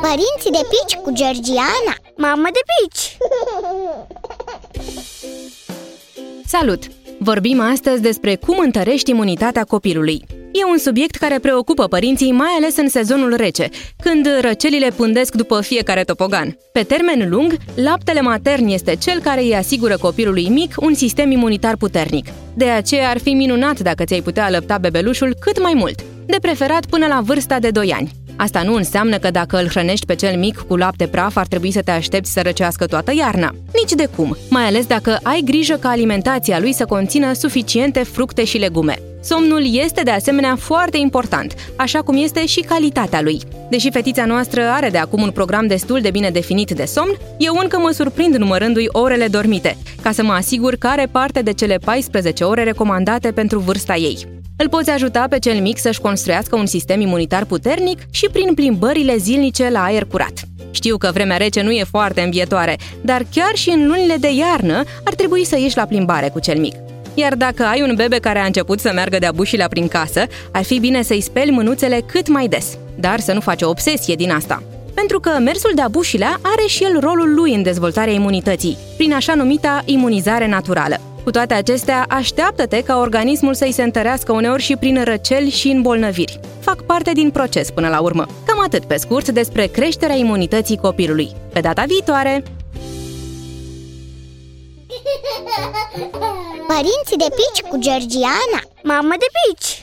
Părinții de pici cu Georgiana Mamă de pici! Salut! Vorbim astăzi despre cum întărești imunitatea copilului. E un subiect care preocupă părinții, mai ales în sezonul rece, când răcelile pândesc după fiecare topogan. Pe termen lung, laptele matern este cel care îi asigură copilului mic un sistem imunitar puternic. De aceea ar fi minunat dacă ți-ai putea alăpta bebelușul cât mai mult, de preferat până la vârsta de 2 ani. Asta nu înseamnă că dacă îl hrănești pe cel mic cu lapte praf ar trebui să te aștepți să răcească toată iarna. Nici de cum, mai ales dacă ai grijă ca alimentația lui să conțină suficiente fructe și legume. Somnul este de asemenea foarte important, așa cum este și calitatea lui. Deși fetița noastră are de acum un program destul de bine definit de somn, eu încă mă surprind numărându-i orele dormite, ca să mă asigur că are parte de cele 14 ore recomandate pentru vârsta ei. Îl poți ajuta pe cel mic să-și construiască un sistem imunitar puternic și prin plimbările zilnice la aer curat. Știu că vremea rece nu e foarte învietoare, dar chiar și în lunile de iarnă ar trebui să ieși la plimbare cu cel mic. Iar dacă ai un bebe care a început să meargă de-a bușilea prin casă, ar fi bine să-i speli mânuțele cât mai des, dar să nu faci o obsesie din asta. Pentru că mersul de-a bușilea are și el rolul lui în dezvoltarea imunității, prin așa numita imunizare naturală. Cu toate acestea, așteaptă-te ca organismul să-i se întărească uneori și prin răceli și îmbolnăviri. Fac parte din proces până la urmă. Cam atât pe scurt despre creșterea imunității copilului. Pe data viitoare! Părinții de pici cu Georgiana Mamă de pici!